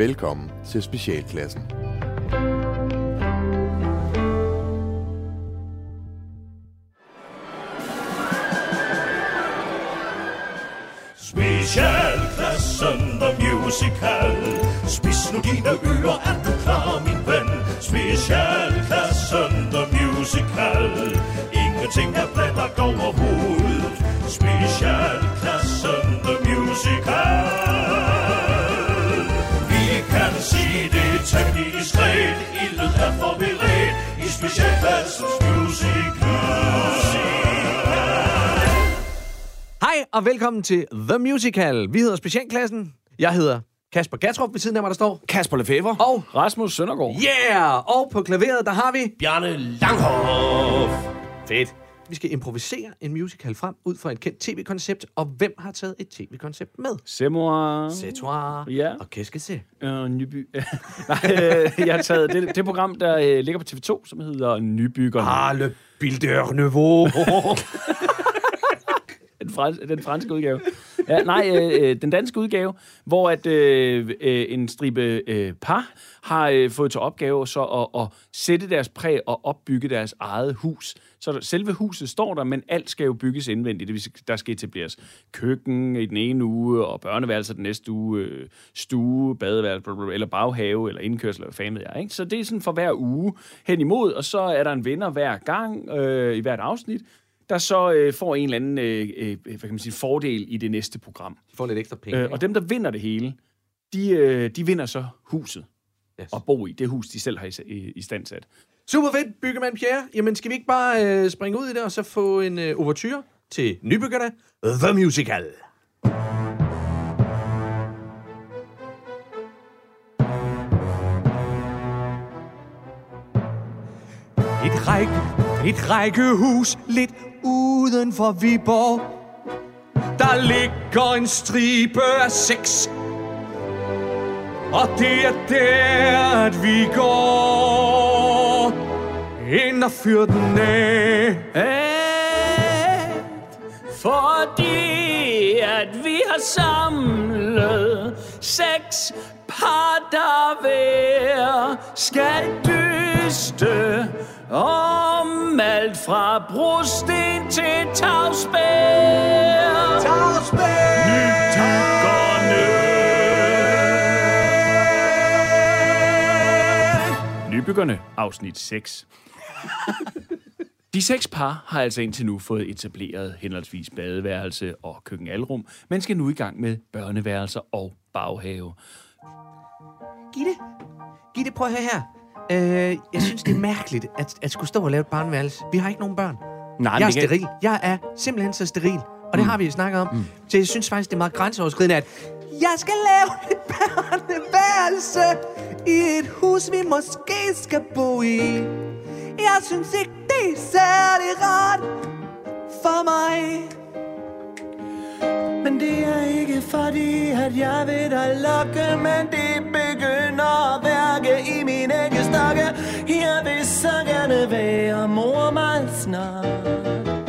Velkommen til Specialklassen. Specialklassen The Musical Spis nu dine ører, er du klar, min ven? Specialklassen The Musical Ingenting er blandt over overhovedet Specialklassen The Musical kan se det temmelig diskret Ildet er forberedt i Specialklassens Musical Hej og velkommen til The Musical. Vi hedder Specialklassen. Jeg hedder Kasper Gatrup, ved siden af mig, der står. Kasper Lefever. Og Rasmus Søndergaard. yeah! Og på klaveret, der har vi... Bjarne Langhoff Fedt. Vi skal improvisere en musical frem ud fra et kendt tv-koncept. Og hvem har taget et tv-koncept med? Semor. C'est toi. Ja. Og qu'est-ce que c'est? Øh, Nyby. Nej, øh, jeg har taget det, det program, der øh, ligger på TV2, som hedder Nybyggerne. Ah, le Bilder Nouveau. Den, frans, den franske udgave. Ja, nej, øh, øh, den danske udgave, hvor at øh, øh, en stribe øh, par har øh, fået til opgave så at, at sætte deres præg og opbygge deres eget hus. Så der, selve huset står der, men alt skal jo bygges indvendigt. Det vil der skal etableres køkken i den ene uge, og børneværelser den næste uge, øh, stue, badeværelse, eller baghave, eller indkørsel, eller hvad ved jeg. Ikke? Så det er sådan for hver uge hen imod, og så er der en vinder hver gang øh, i hvert afsnit, der så øh, får en eller anden øh, øh, hvad kan man sige, fordel i det næste program. Få lidt ekstra penge. Øh, og dem, der vinder det hele, de, øh, de vinder så huset Yes. og bo i. Det hus, de selv har i, i, i stand sat. Super fedt, byggemand Pierre. Jamen, skal vi ikke bare øh, springe ud i det, og så få en øh, overture til nybyggerne? The Musical. Et række, et rækkehus lidt uden for Viborg. Der ligger en stribe af sex og det er der, at vi går ind og fyrer den af. At fordi at vi har samlet seks par, der hver skal dyste om alt fra brosten til tagspær. Nybyggerne, afsnit 6. De seks par har altså indtil nu fået etableret henholdsvis badeværelse og køkkenalrum, men skal nu i gang med børneværelser og baghave. Gitte, Gitte, prøv at høre her. Øh, jeg synes, det er mærkeligt, at, at skulle stå og lave et barneværelse. Vi har ikke nogen børn. Nej, jeg er steril. Jeg er simpelthen så steril. Og det har vi jo snakket om. Mm. Så jeg synes faktisk, det er meget grænseoverskridende, at jeg skal lave et børneværelse i et hus, vi måske skal bo i. Jeg synes ikke, det er særlig rart for mig. Men det er ikke fordi, at jeg vil dig lokke Men det begynder at værke i min æggestokke Jeg vil så gerne være mor mig snart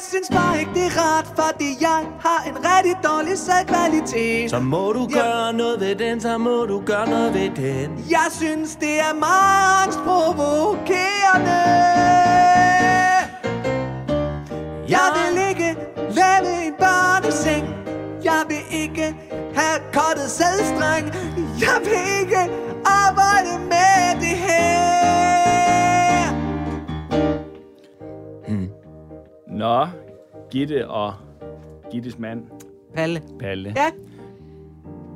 jeg synes bare ikke, det er rart, fordi jeg har en rigtig dårlig sædkvalitet. Så må du Ja. gøre noget ved den, så må du gøre noget ved den Jeg synes, det er meget angstprovokerende. Jeg vil ikke lave en børneseng. Jeg vil ikke have kottet sædstreng. Jeg vil ikke arbejde Nå, Gitte og Gittes mand, Palle. Palle. Ja,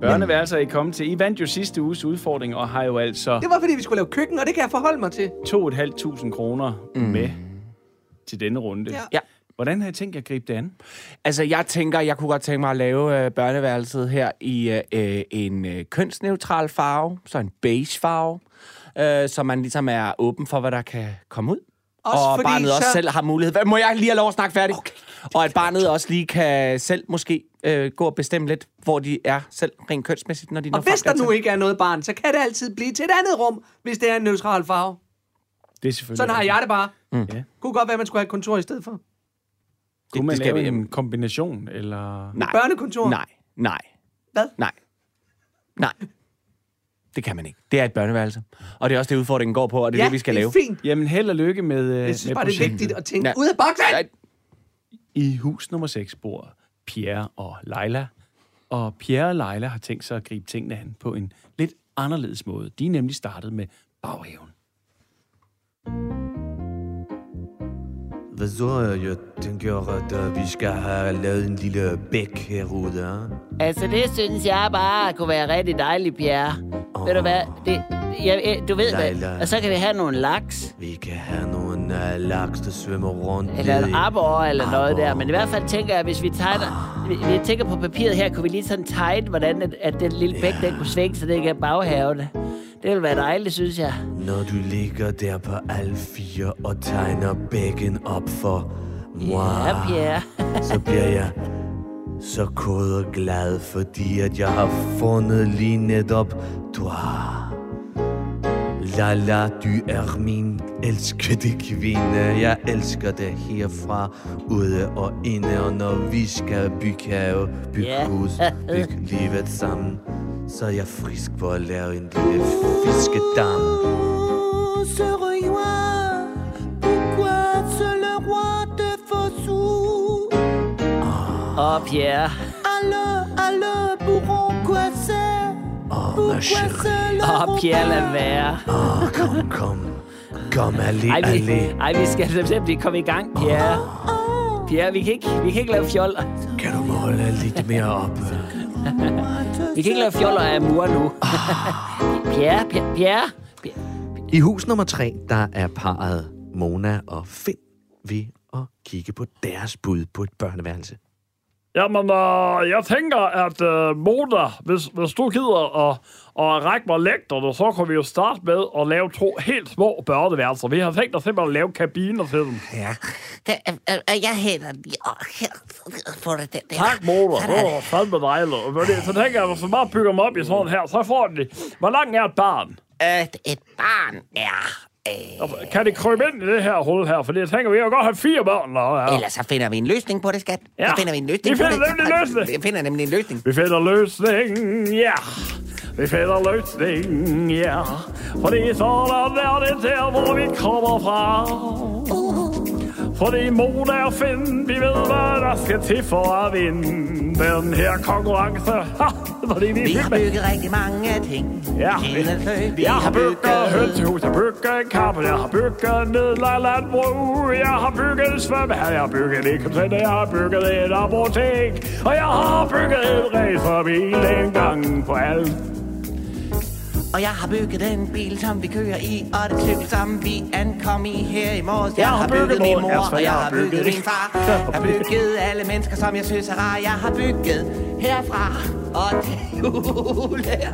Børneværelser er I kommet til. I vandt jo sidste uges udfordring og har jo altså det var fordi, vi skulle lave køkken, og det kan jeg forholde mig til. 2.500 kroner mm. med til denne runde. Ja. Ja. Hvordan har I tænkt jer at gribe det an? Altså, jeg tænker, jeg kunne godt tænke mig at lave øh, børneværelset her i øh, øh, en øh, kønsneutral farve, så en beige farve, øh, så man ligesom er åben for, hvad der kan komme ud. Også og fordi barnet også så- selv har mulighed. Hvad- Må jeg lige have lov at snakke færdigt? Okay. Og at barnet også lige kan selv måske øh, gå og bestemme lidt, hvor de er selv rent kønsmæssigt, når de når Og hvis der nu ikke er noget barn, så kan det altid blive til et andet rum, hvis det er en neutral farve. Det er selvfølgelig... Sådan har jeg det bare. Ja. Kunne godt være, at man skulle have et kontor i stedet for. Kunne man det skal lave vi- en kombination, eller... Nej. Børnekontor. Nej, nej, Hvad? nej. Nej. Det kan man ikke. Det er et børneværelse. Og det er også det, udfordringen går på, og det er ja, det, vi skal det er lave. fint. Jamen, held og lykke med, øh, Jeg synes med bare, det er vigtigt at tænke Ja. ud af boksen. Nej, I hus nummer 6 bor Pierre og Leila. Og Pierre og Leila har tænkt sig at gribe tingene an på en lidt anderledes måde. De er nemlig startet med baghaven. Hvad så? Jeg tænker, at uh, vi skal have lavet en lille bæk herude. Altså, det synes jeg bare kunne være rigtig dejligt, Pierre. Oh. Ved du hvad? Det, jeg, du ved Leila. hvad? Og så kan vi have nogle laks. Vi kan have nogle uh, laks, der svømmer rundt. Eller en abor eller noget Aborre. der. Men i hvert fald tænker jeg, hvis vi tegner... Vi, vi tænker på papiret her, kunne vi lige sådan tegne, hvordan at, at den lille bæk, den kunne svinge, så det kan baghave det. Det ville være dejligt, synes jeg. Når du ligger der på alle fire og tegner bækken op for mig, Ja, Pierre. så bliver jeg så kod og glad, fordi at jeg har fundet lige netop toi. Lala, du er min elskede kvinde. Jeg elsker dig herfra, ude og inde. Og når vi skal bygge have, bygge Ja. hus, bygge livet sammen, så er jeg frisk på at lave en lille fiskedam. Serais-moi Pourquoi seul le roi te faut sous Åh, Pierre. Allez, allez, pour quoi c'est Åh, ma Pourquoi chérie. Åh, roi Pierre, lad være. Åh, kom, kom. Kom, allé, Ej, vi, allé. ej, vi skal simpelthen komme i gang, Pierre. Pierre, vi kan ikke, vi kan ikke lave fjoller. Kan du måle lidt mere op? Vi kan ikke lave fjoller af mur nu. Pierre, Pierre, Pierre. Pierre. I hus nummer tre, der er parret Mona og Finn ved at kigge på deres bud på et børneværelse. Jamen, øh, jeg tænker, at øh, Mona, hvis, hvis du gider at, at række mig lægterne, så kan vi jo starte med at lave to helt små børneværelser. Vi har tænkt os simpelthen at lave kabiner til dem. Det, øh, øh, jeg hænder lige. Her. Få det den der. Tak. Sådan. Det var fandme dejligt. Så tænker jeg, hvis man bare bygger dem op i sådan her, så får de... Hvor langt er et barn? At et barn er... Øh, Kan det krybe ind i det her hul her? Fordi jeg tænker, vi har godt have fire børn. Eller, ja. Ellers så finder vi en løsning på det, skat. Ja. Så finder vi en løsning Vi på finder det. nemlig en løsning. Vi finder nemlig en løsning. Vi finder løsning, ja. Vi finder løsning, ja. Fordi sådan er det der, hvor vi kommer fra. Fordi Mona og Finn, vi ved, hvad der skal til for at vinde den her konkurrence. Ha! Fordi vi, Vi er har bygget rigtig mange ting. Ja, vi jeg har bygget hønsehus, jeg har bygget kappe, jeg har bygget Nedlandbro, jeg har bygget svømmehal, jeg har bygget et kontainer, jeg har bygget et apotek, og jeg har bygget en racerbil en gang på alt. Og jeg har bygget den bil, som vi kører i, og det cykel, som vi ankom i her i morges. Jeg, Jeg har bygget min mor, Asger, og jeg har bygget bygget- min far. Jeg har bygget alle mennesker, som jeg synes er rare. Jeg har bygget herfra og til jul her.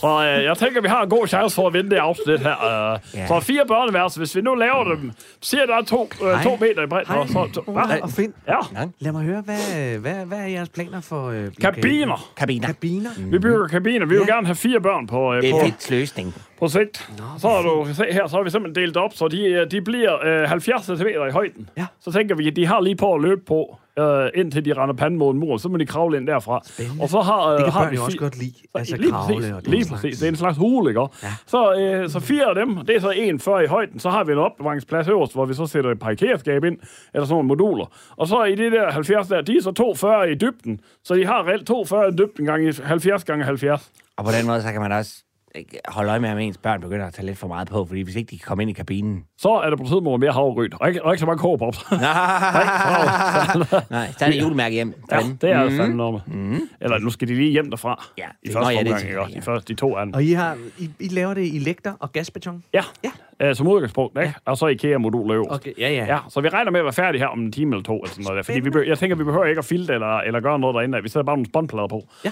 Så øh, jeg tænker, vi har en god chance for at vinde det afsnit her. Øh, Ja. Så fire børneværelser, hvis vi nu laver dem, siger der er to, øh, to meter i bredden. og Så, to, hvad? og Finn, Ja, lad mig høre, hvad, hvad, hvad er jeres planer for... Øh, kabiner. Kabiner. Kabiner? Vi bygger kabiner. Vi vil Ja. gerne have fire børn på, øh, Det på, er fedt løsning. Sigt. Så har du se her, så har vi simpelthen delt op, så de, øh, de bliver øh, 70 cm i højden. Ja. Så tænker vi, at de har lige på at løbe på, øh, indtil de render panden mod en mur. Så må de kravle ind derfra. Spændende. Og så har, øh, Det kan har børn jo også godt lide. Altså lige kravle præcis, og lige slags. præcis. Det er en slags hule, ikke? Ja. Så, øh, så fire af dem, det er så 1,40 i højden. Så har vi en opbevaringsplads øverst, hvor vi så sætter et parkerskab ind, eller sådan nogle moduler. Og så i det der 70 der, de er så 2,40 i dybden. Så de har reelt 2,40 i dybden gange 70 gange 70. Og på den måde, så kan man også holde øje med, om ens børn begynder at tage lidt for meget på, fordi hvis ikke de kan komme ind i kabinen. Så er der på tiden mere havregryn, og ikke, og ikke så mange kårpops. Nej, så er det julemærke hjem. Ja, det er mm. fandme noget med. Mm. Eller nu skal de lige hjem derfra. Ja, I det- første nå ja, det omgang, også? ja. De første, de to er Og I, har, I, I laver det i lægter og gasbeton? Ja, Ja. ja. som udgangspunkt, ikke? Og så IKEA-modul øverst. Okay, ja, ja. Ja, så vi regner med at være færdige her om en time eller to. Eller sådan noget der. Fordi vi, be- jeg tænker, vi behøver ikke at filte eller, eller gøre noget derinde. Vi sætter bare nogle spåndplader på. Ja.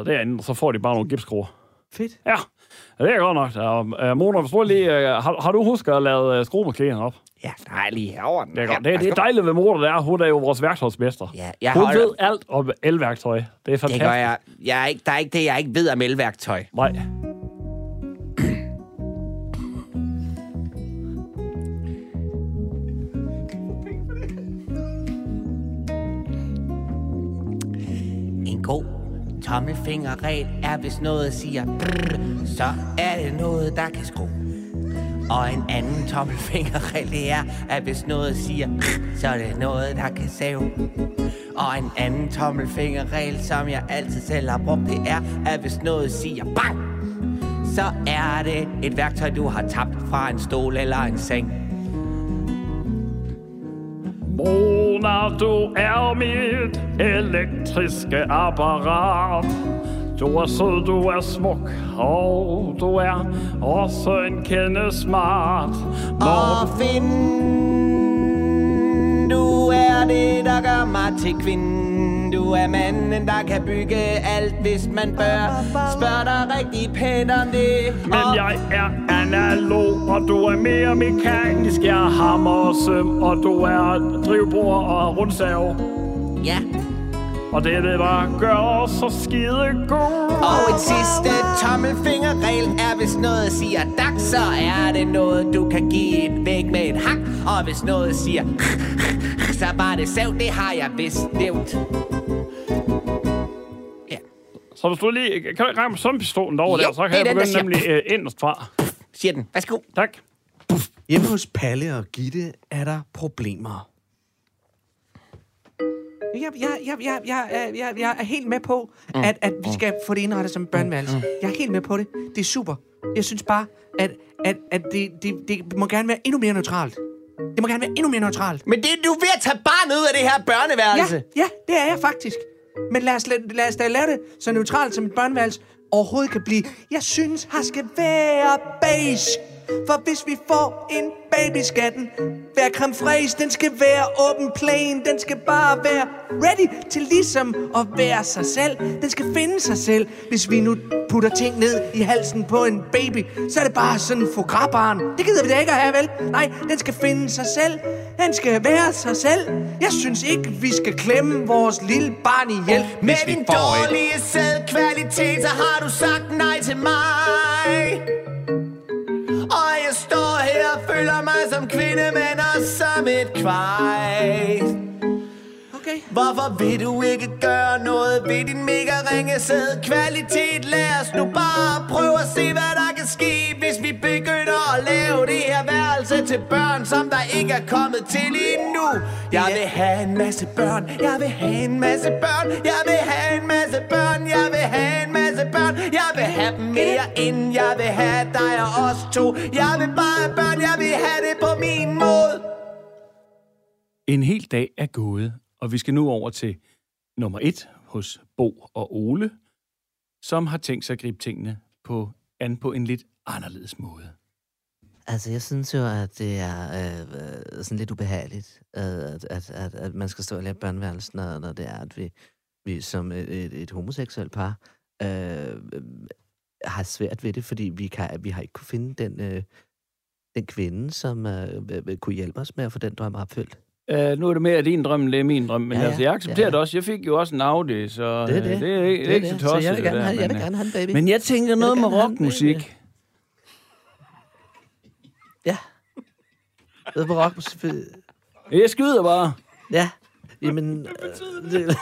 Uh, derinde, og så får de bare nogle gipskruer. Fedt. Ja, det er godt nok. Uh, Mona, hvis du lige, uh, har, har, du husket at lave uh, skruemaskinen op? Ja, der er lige herovre. Det er godt. Det, det er dejligt ved Mona, det er, hun er jo vores værktøjsmester. Ja, jeg Hun holder- ved alt om elværktøj. Det er Det fantastisk. gør jeg. jeg er ikke, der er ikke det, jeg ikke ved om elværktøj. Nej. En god tommelfingerregel er, hvis noget siger brrr, så er det noget, der kan skrue. Og en anden tommelfingerregel det er, at hvis noget siger så er det noget, der kan save. Og en anden tommelfingerregel, som jeg altid selv har brugt, det er, at hvis noget siger bang, så er det et værktøj, du har tabt fra en stol eller en seng. Mona, du er mit elektriske apparat. Du er sød, du er smuk, og du er også en kende smart. Og find, du er det, der gør mig til kvinde du er manden, der kan bygge alt, hvis man bør. Spørg dig rigtig pænt om det. Men jeg er analog, og du er mere mekanisk. Jeg er hammer og søm, og du er drivbord og rundsav. Ja. Og det vil bare gøre os så skide god. Og en sidste tommelfingerregel er, hvis noget siger dak, så er det noget, du kan give et væk med et hak. Og hvis noget siger så var det sav, det har jeg vist nævnt. Ja. Så hvis du lige kan du ikke ramme sømpistolen derovre Jo, der, så kan jeg den, begynde nemlig øh, inderst fra. Siger den. Værsgo. Tak. Hjemme hos Palle og Gitte er der problemer. Jeg, jeg, jeg, jeg, jeg, jeg, jeg, er helt med på, at, at vi skal få det indrettet som børneværelse. Jeg er helt med på det. Det er super. Jeg synes bare, at, at, at det, det, det må gerne være endnu mere neutralt. Det må gerne være endnu mere neutralt. Men det er du er ved at tage barnet ud af det her Ja, børneværelse. ja, det er jeg faktisk. Men lad os, lad, os da lave det så neutralt som et børneværelse overhovedet kan blive. Jeg synes, her skal være basic. For hvis vi får en baby, skal den være creme fraiche. Den skal være open plain. Den skal bare være ready til ligesom at være sig selv. Den skal finde sig selv. Hvis vi nu putter ting ned i halsen på en baby, så er det bare sådan en fograbarn. Det gider vi da ikke at have, vel? Nej, den skal finde sig selv. Den skal være sig selv. Jeg synes ikke, vi skal klemme vores lille barn ihjel. Med din dårlige sædkvalitet, så har du sagt nej til mig. Kvinde, men også som et kvej. Okay. Hvorfor vil du ikke gøre noget ved din mega ringe sædkvalitet? Lad os nu bare prøve at se, hvad der kan ske, hvis vi begynder at lave det her værelse til børn, som der ikke er kommet til endnu. Jeg vil have en masse børn, jeg vil have en masse børn, jeg vil have en masse børn, jeg vil have en masse børn, jeg vil have dem mere end jeg vil have dig og os to. Jeg vil bare have børn, jeg vil have det på min måde. En hel dag er gået, og vi skal nu over til nummer et hos Bo og Ole, som har tænkt sig at gribe tingene på, an på en lidt anderledes måde. Altså, jeg synes jo, at det er øh, øh, sådan lidt ubehageligt, øh, at, at, at, at man skal stå og lave børneværelsen, når, når det er, at vi, vi som et, et, et homoseksuelt par øh, øh, har svært ved det, fordi vi, kan, vi har ikke kunne finde den, øh, den kvinde, som øh, kunne hjælpe os med at få den drøm opfyldt. Uh, nu er det mere din drøm, end det er min drøm, men Ja, ja, altså, jeg accepterer Ja, ja. det også. Jeg fik jo også en Audi, så Det er det. det er, ikke- det er ikke så det. tosset. Så jeg vil gerne, det have, der, jeg vil men, gerne have en baby. Men jeg tænker noget med have en rockmusik. Ja. Det er på rock. Jeg skyder bare. Ja. Jamen... Øh, det,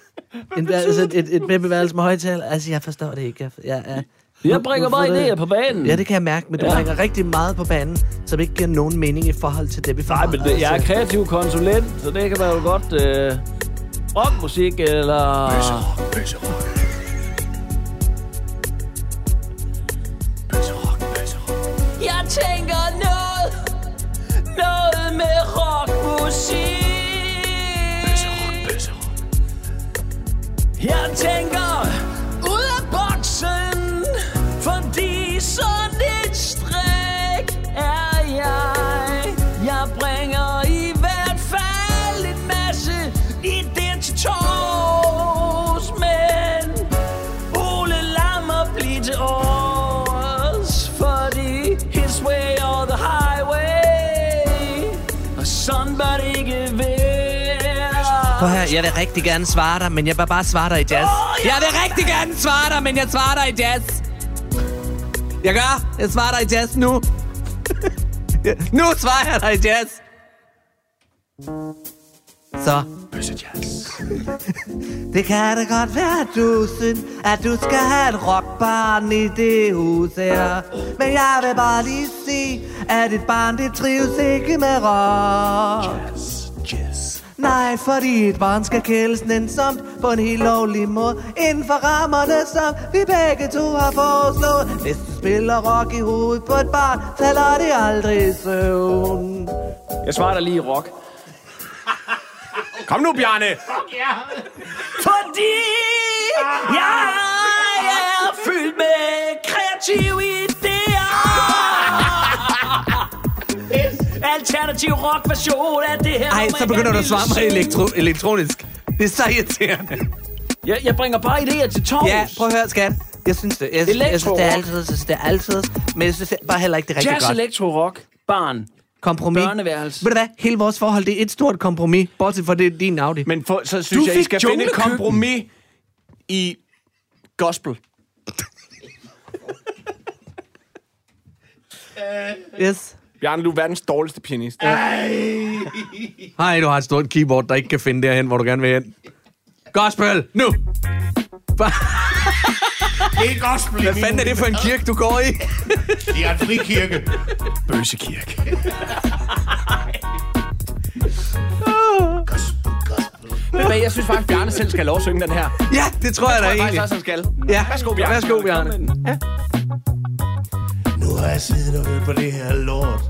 en, altså, et, et babyværelse med højtal. Altså, jeg forstår det ikke. Jeg, jeg, jeg, Jeg bringer bare idéer på banen. Ja, det kan jeg mærke, men du Ja. bringer rigtig meget på banen, som ikke giver nogen mening i forhold til det, vi får. Nej, men det, jeg er kreativ konsulent, så det kan være jo godt øh, rockmusik eller... Jeg noget med rockmusik. Jeg tænker ud af boksen, fordi sådan Prøv her, jeg vil rigtig gerne svare dig, men jeg vil bare svare dig i jazz. Jeg vil rigtig gerne svare dig, men jeg svarer dig i jazz. Jeg gør. Jeg svarer dig i jazz nu. nu svarer jeg dig i jazz. Så det kan det godt være, at du synes, at du skal have et rockbarn i det hus her. Men jeg vil bare lige sige, at et barn, det trives ikke med rock. Nej, fordi et barn skal kæles nænsomt på en helt lovlig måde Inden for rammerne, som vi begge to har foreslået Hvis du spiller rock i hovedet på et barn, falder det aldrig i søvn Jeg svarer dig lige rock. Kom nu, Bjarne! Fordi jeg er fyldt med kreative Alternativ rock version af det her. Ej, så begynder du at svare mig elektro- elektronisk. Det er så irriterende. Jeg, jeg bringer bare idéer til torvs. Ja, prøv at høre, skat. Jeg synes det. Jeg, synes, jeg synes, det er Elektro-rock. altid, jeg synes, det er altid. Men jeg synes bare heller ikke, det er rigtig Jazz, godt. elektro, rock, barn, Kompromis. børneværelse. Ved du hvad? Hele vores forhold, det er et stort kompromis. Bortset fra det er din Audi. Men for, så synes Du jeg, I skal finde et kompromis i gospel. Yes. Bjarne, du er verdens dårligste pianist. Hej, du har et stort keyboard, der ikke kan finde derhen, hvor du gerne vil hen. Gospel, nu! Det er gospel Hvad fanden er det for en kirke, du går i? Det er en frikirke. Bøsekirke. Gospel, gospel. Men hvad, jeg synes faktisk, Bjarne selv skal have lov at synge den her. Ja, det tror jeg da Jeg egentlig. faktisk også, han skal. Ja, Værsgo, Bjarne. Værsgo, Bjarne. Nu har jeg siddet og hørt på det her lort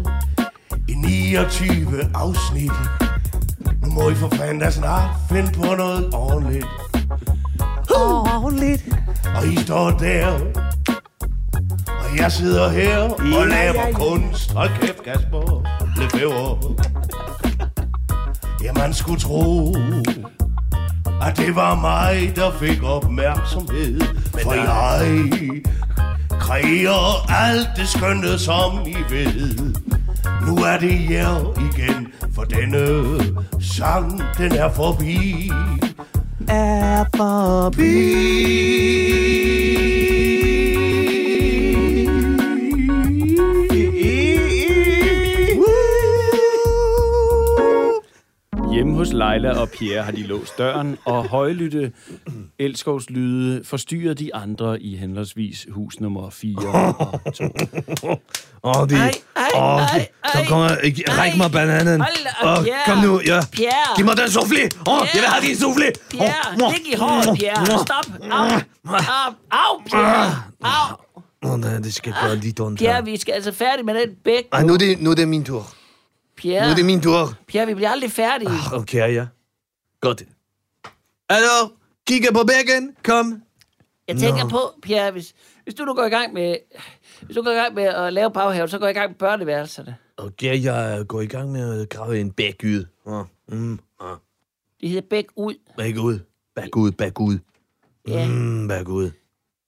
i 29 afsnit. Nu må I for fanden da snart finde på noget ordentligt. Ordentligt. Og I står der, og jeg sidder her og laver kunst. Hold kæft, Kasper. Lefebvre. Ja, man skulle tro, at det var mig, der fik opmærksomhed. For jeg kreerer alt det skønne, som I ved. Nu er det jer igen, for denne sang, den er forbi. Er forbi. Hjemme hos Leila og Pierre har de låst døren, og højlytte elskovslyde forstyrrer de andre i henholdsvis hus nummer 4 og 2. Åh, oh, det... Ej, ej, Åh, ej, det- så ej. kommer... Ikke, ræk mig bananen. Hold Åh, Pierre. kom nu, ja. Pierre. Giv mig den soufflé. Åh, oh, jeg vil have din soufflé. Pierre, ikke i håret, Pierre. Stop. Au. Au. Au, Pierre. Au. Åh, oh, nej, det skal gøre lidt ondt. Pierre, vi skal altså færdig med den bæk. Ej, nu er, det, nu er det min tur. Nu Pierre, er det min tur. Pierre, vi bliver aldrig færdige. Okay, ja. Godt. Hallo? Kigger på bækken. Kom. Jeg tænker på, Pierre, hvis, hvis du nu går i gang med... Hvis du går i gang med at lave baghaven, så går jeg i gang med børneværelserne. Okay, jeg går i gang med at grave en bæk ud. Oh, mm, oh. Det hedder bæk ud. Bæk ud. Bæk ud, bæk ud. Ja. Mm, bæk ud.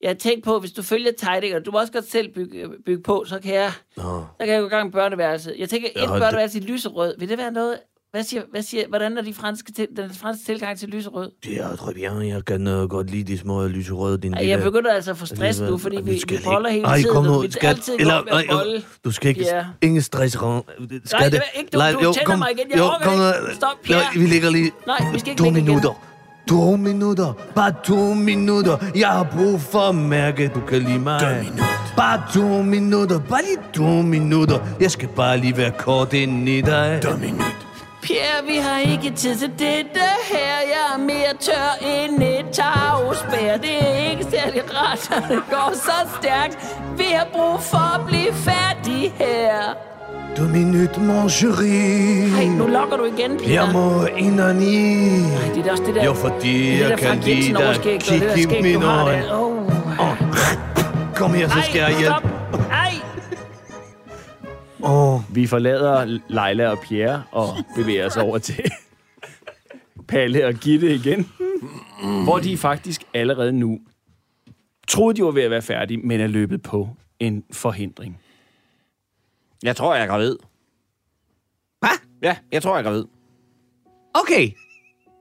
Jeg har tænkt på, hvis du følger tegninger, du må også godt selv bygge, bygge på, så kan jeg, Nå. så kan jeg gå i gang med børneværelset. Jeg tænker, et Ja, det- børneværelse i lyserød. Vil det være noget... Hvad siger, hvad siger, hvordan er de franske til, den franske tilgang til lyserød? Det er très bien. Jeg kan uh, godt lide de små lyserøde, din Ej, lille... jeg begynder altså at få stress nu, fordi vi, vi boller hele Ej, tiden. kom og nu, vi skat. altid Eller, ej, bolle. du skal ikke... Ja. Ingen stress, Ron. Skal Nej, det? ikke, du- Nej, du jo, tænder kom, mig igen. Jeg jo, kom, ikke. Stop, Ja, vi ligger lige... Nej, vi skal ikke To ligge igen. minutter. To minutter. Bare to minutter. Jeg har brug for at mærke, at du kan lide mig. Bare to minutter. Bare lige to minutter. Jeg skal bare lige være kort ind i dig. Pierre, vi har ikke tid til dette her. Jeg er mere tør end et tagspær. Det er ikke særlig rart, at det går så stærkt. Vi har brug for at blive færdige her. To minutes, mon chéri. Ej, nu lokker du igen, Pierre. Jeg må ind og ni. Ej, det er også det der... Jo, fordi jeg kan lide dig. Kig i du mine øjne. Kom her, så skal jeg Ej, hjælpe. Åh, Vi forlader Leila og Pierre og bevæger os over til Palle og Gitte igen. Hvor de faktisk allerede nu troede, de var ved at være færdige, men er løbet på en forhindring. Jeg tror, jeg er gravid. Hvad? Ja, jeg tror, jeg er gravid. okay.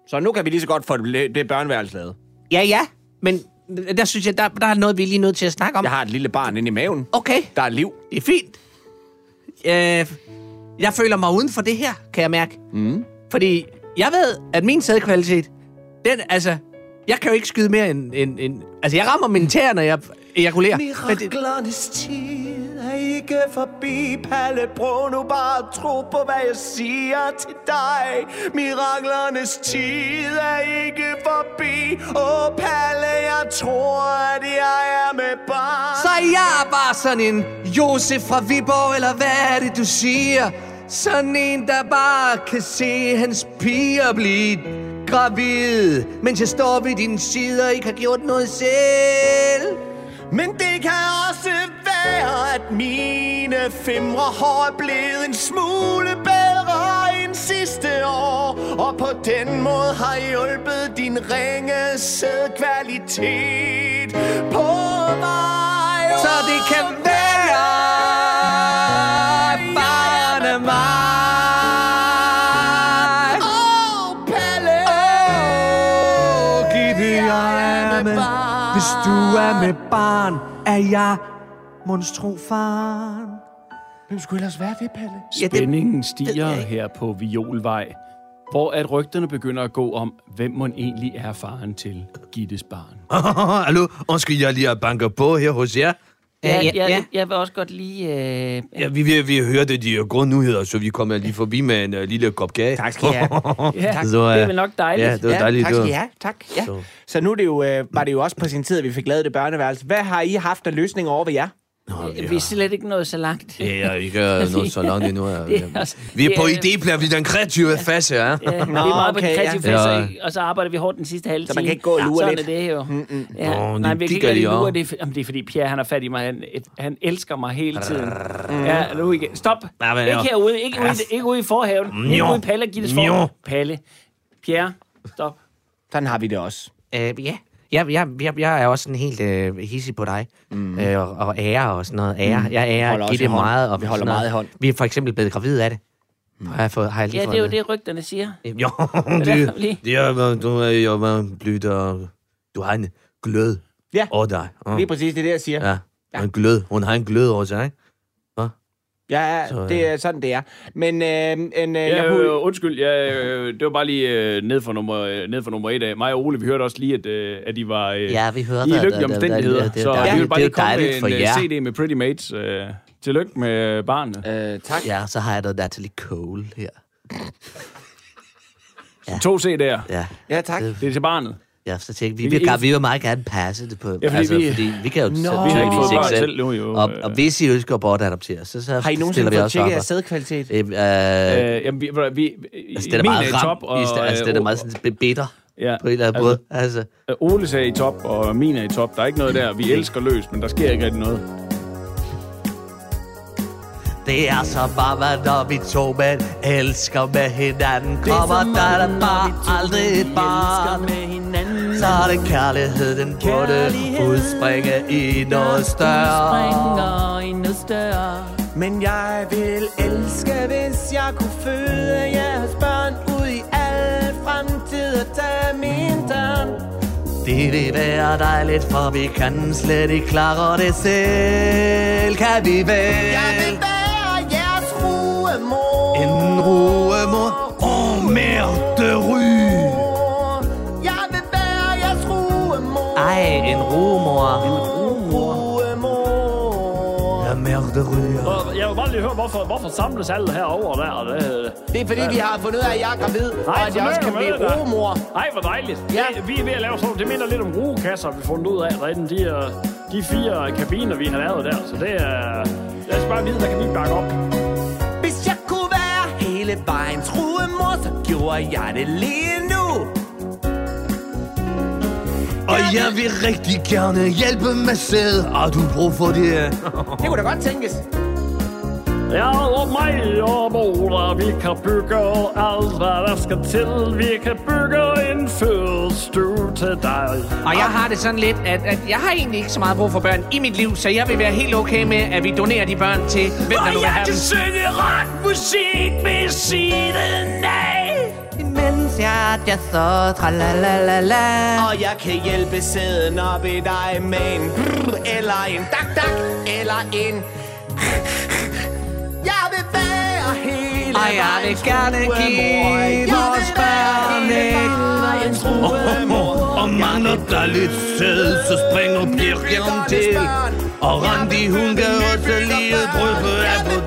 Så nu kan vi lige så godt få det, det børneværelse lavet. Ja, ja. Men der synes jeg, der, der er noget, vi er lige nødt til at snakke om. Jeg har et lille barn inde i maven. Okay, Der er liv. det er fint. Øh, jeg føler mig uden for det her, kan jeg mærke. Mm. Fordi jeg ved, at min sædkvalitet, den, altså, jeg kan jo ikke skyde mere end... end, end altså, jeg rammer min tæer, når jeg ejakulerer. Men det, Miraklernes tid ikke forbi, Palle. Prøv nu bare at tro på, hvad jeg siger til dig. Miraklernes tid er ikke forbi. Åh, Palle, jeg tror, at jeg er med barn. så er jeg bare sådan en Josef fra Viborg, eller hvad er det, du siger? Sådan en, der bare kan se hans piger blive gravid, mens jeg står ved din side og ikke har gjort noget selv. Men det kan også være, at mine fimre hår er blevet en smule bedre end sidste år. Og på den måde har hjulpet din ringe sædkvalitet på vej. Så det kan være barne mig. Hvis du er med barn, er jeg monstrofaren. Hvem skulle ellers være det, Palle? Spændingen stiger her på Violvej, hvor at rygterne begynder at gå om, hvem må egentlig er faren til Gittes barn. Hallo, undskyld, jeg lige banker på her hos jer. Ja, ja, ja, ja. Jeg, jeg vil også godt lige... Øh, Ja, vi, vi, vi hørte de uh, grundnyheder, så vi kommer lige forbi med en uh, lille kop kage. Tak skal I have. ja, Så, øh, det er vel nok dejligt. Ja, det var dejligt. tak skal I var- have. Tak. Ja. Så. Så. nu er det jo, øh, var det jo også tid, at vi fik lavet det børneværelse. Hvad har I haft af løsninger over ved jer? Vi er slet ikke nået så langt. Ja, vi kan nå så langt endnu. Ja. Det er Vi er på er- idéplan, vi er den kreative fase, ja. Ja, det er meget på okay, den ja. kreative Ja. fase, og så arbejder vi hårdt den sidste halve Så time. man kan ikke gå og lure Sådan lidt. er det jo. Mm-mm. Ja. Nå, Nej, vi kan kigger ikke lure, også. det, er, jamen, det er fordi Pierre han har fat i mig. Han, han elsker mig hele tiden. Ja, nu igen. Stop. Ja, men, ikke ja. herude, ikke ude, ikke ude i forhaven. Ikke Njo. ude i Palle og Gittes forhaven. Palle. Pierre, stop. Sådan har vi det også. Øh, ja. Jeg, jeg, jeg, jeg er også sådan helt øh, hissig på dig. Mm. Øh, og, og ære og sådan noget. Ære. Jeg Holder ærer Gitte meget. Og Vi holder meget i hånd. Vi er for eksempel blevet gravide af det. Har jeg, fået, har jeg lige Ja, fået det er jo det, rygterne siger. Jo, det- det, det er, du er jo blødt, og du har en glød Ja. over dig. Ja. Lige præcis det, er det jeg siger. Ja, en glød. Hun har en glød over sig, ikke? Ja, Så, det er sådan, det er. Men øh, en, øh, Ja, jeg øh, kunne... undskyld, ja, øh, det var bare lige øh, ned, for nummer, øh, ned for nummer et af. Mig og Ole, vi hørte også lige, at, øh, at de var øh, Ja, vi hørte, i lykkelige at- omstændigheder. så at- vi vil bare det lige komme med en jer. øh, CD med Pretty Mates. Øh, tillykke med barnet. Øh, tak. Ja, så har jeg noget Natalie Cole her. To CD'er. Ja, Ja, tak. Det er til barnet. Ja så tænkte vi, Vi vil, vi vil meget gerne passe det på. Ja, fordi altså, vi- fordi vi kan jo selv Vi har ikke fået selv. selv nu, jo. Og, og hvis I ønsker at bortadoptere, så, så Har I nogensinde stiller vi fået tjekket jeres sædkvalitet? Øh, øh, Øh, jamen, vi, vi, altså, det er meget ram, top, og, altså, det er øh, meget sådan bitter ja, på en eller anden måde. Altså, øh, Oles er i top, og min er i top. Der er ikke noget der. Vi elsker løs, men der sker ikke rigtig noget. Det er så bare, hvad når vi to mænd elsker med hinanden. Kommer der da bare aldrig et barn. med hinanden. Så er det kærlighed, den burde udspringe i noget større. I noget større. Men jeg vil elske, hvis jeg kunne føde jeres børn ud i al fremtid og tage min tørn. Det vil være dejligt, for vi kan slet ikke klare det selv. Kan vi vel? Jeg vil være en rumor. Ja, mærte ry. Jeg vil bare lige høre, hvorfor, hvorfor samles alle herovre der? Det, Det er fordi, vi har fundet ud af, at jeg er gravid, og at jeg også kan blive tillykke med det. rugemor. Ej, hvor dejligt. Ja. Vi, vi er ved at lave sådan, det minder lidt om rugekasser, vi har fundet ud af derinde. De, er, de fire kabiner, vi har lavet der. Så det er... Lad os bare vide, hvad kan vi bakke op? Hvis jeg kunne være hele vejens rugemor, så gjorde jeg det lige nu. Og jeg vil rigtig gerne hjælpe med sæd. Har du brug for det? Det kunne da godt tænkes. Ja, og mig og Mola, vi kan bygge alt, hvad der skal til. Vi kan bygge en fødestue til dig. Og jeg har det sådan lidt, at, at jeg har egentlig ikke så meget brug for børn i mit liv, så jeg vil være helt okay med, at vi donerer de børn til, hvem der nu vil have dem. synge rockmusik ved siden af jeg, jeg så la Og jeg kan hjælpe sæden op i dig med en brrr, eller en dak dak, eller en... Jeg vil være hele Og jeg vil gerne give vores børn en truemor. Og mangler der lidt sæd, så springer Birgit om til. Og Randi, hun kan også lige dryppe af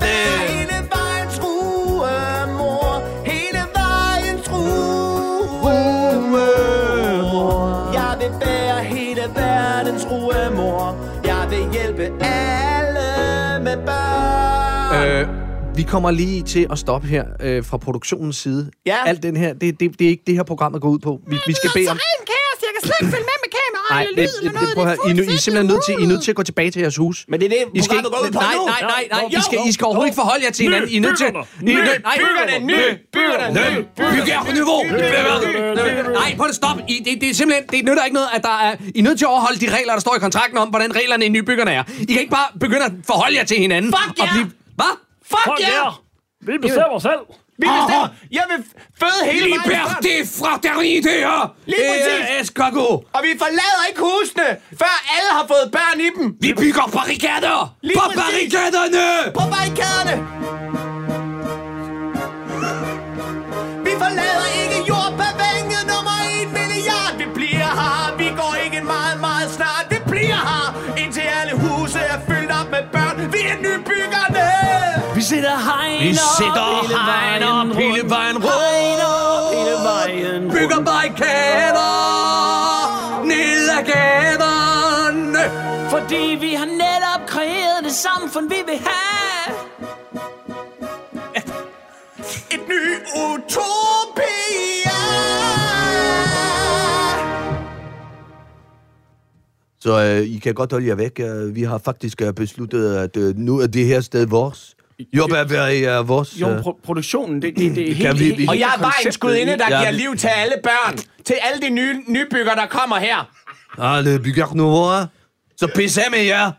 vi kommer lige til at stoppe her øh, fra produktionens side. Ja. Alt den her, det, det, det er ikke det her programmet går ud på. Vi, vi skal bede om... Ren kaos, jeg kan slet ikke følge med med kameraet Nej, eller det, det, eller noget. det, prøv at høre. I, I er simpelthen nødt til, I er nødt til at gå tilbage til jeres hus. Men det er det, I skal går ud på nej, nej, nej, nej. I skal, I skal overhovedet ikke forholde jer til hinanden. I er nødt til... Nødt, nej, Byggerne, ny, byggerne, ny. Byggerniveau! Nej, prøv at stop. I, det, det er simpelthen, det nytter ikke noget, at der er... I er nødt til at overholde de regler, der står i kontrakten om, hvordan reglerne i nybyggerne er. I kan ikke bare begynde at forholde jer til hinanden. Fuck blive, Hvad? Fuck Fuck jer! jer! Vi bestemmer selv. Vi bestemmer. Jeg vil føde hele vejen. Liberté, fraternité og Lige præcis. øh, escargot. Og vi forlader ikke husene, før alle har fået børn i dem. Vi bygger barrikader Lige på præcis. barrikaderne. På barrikaderne. Vi forlader sætter hegn Vi sætter hele hegn vejen op hele rundt. vejen Hegn op rundt. hele vejen rundt. Bygger barrikader ned ad gaderne. Fordi vi har netop kreeret det samfund, vi vil have. Et ny utopia. Så øh, I kan godt holde jer væk. Øh, Vi har faktisk øh, besluttet, at øh, nu er det her sted vores. Jobberværet er vores. Jo, øh. pro- produktionen, det, det, det er helt, vi- helt, vi- Og jeg er bare en skudinde, der Ja, giver liv til alle børn. Til alle de nye nybyggere, der kommer her. Alle bygger nu, Så pis af med jer.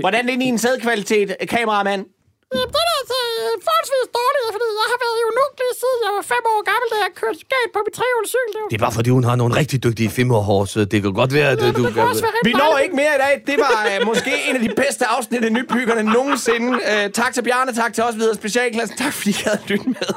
Hvordan er din sædkvalitet, kameramand? Jamen, det er altså øh, forholdsvis dårligt, fordi jeg har været unukkelig siden jeg var fem år gammel, da jeg kørte skate på mit trehjulscykel. Det Det er bare fordi, hun har nogle rigtig dygtige femmerhår, så det kan godt være, at øh, du kan også være Vi når ikke mere i dag. Det var uh, måske en af de bedste afsnit af Nybyggerne nogensinde. Uh, tak til Bjarne, tak til os videre specialklassen. Tak fordi I havde lyttet med.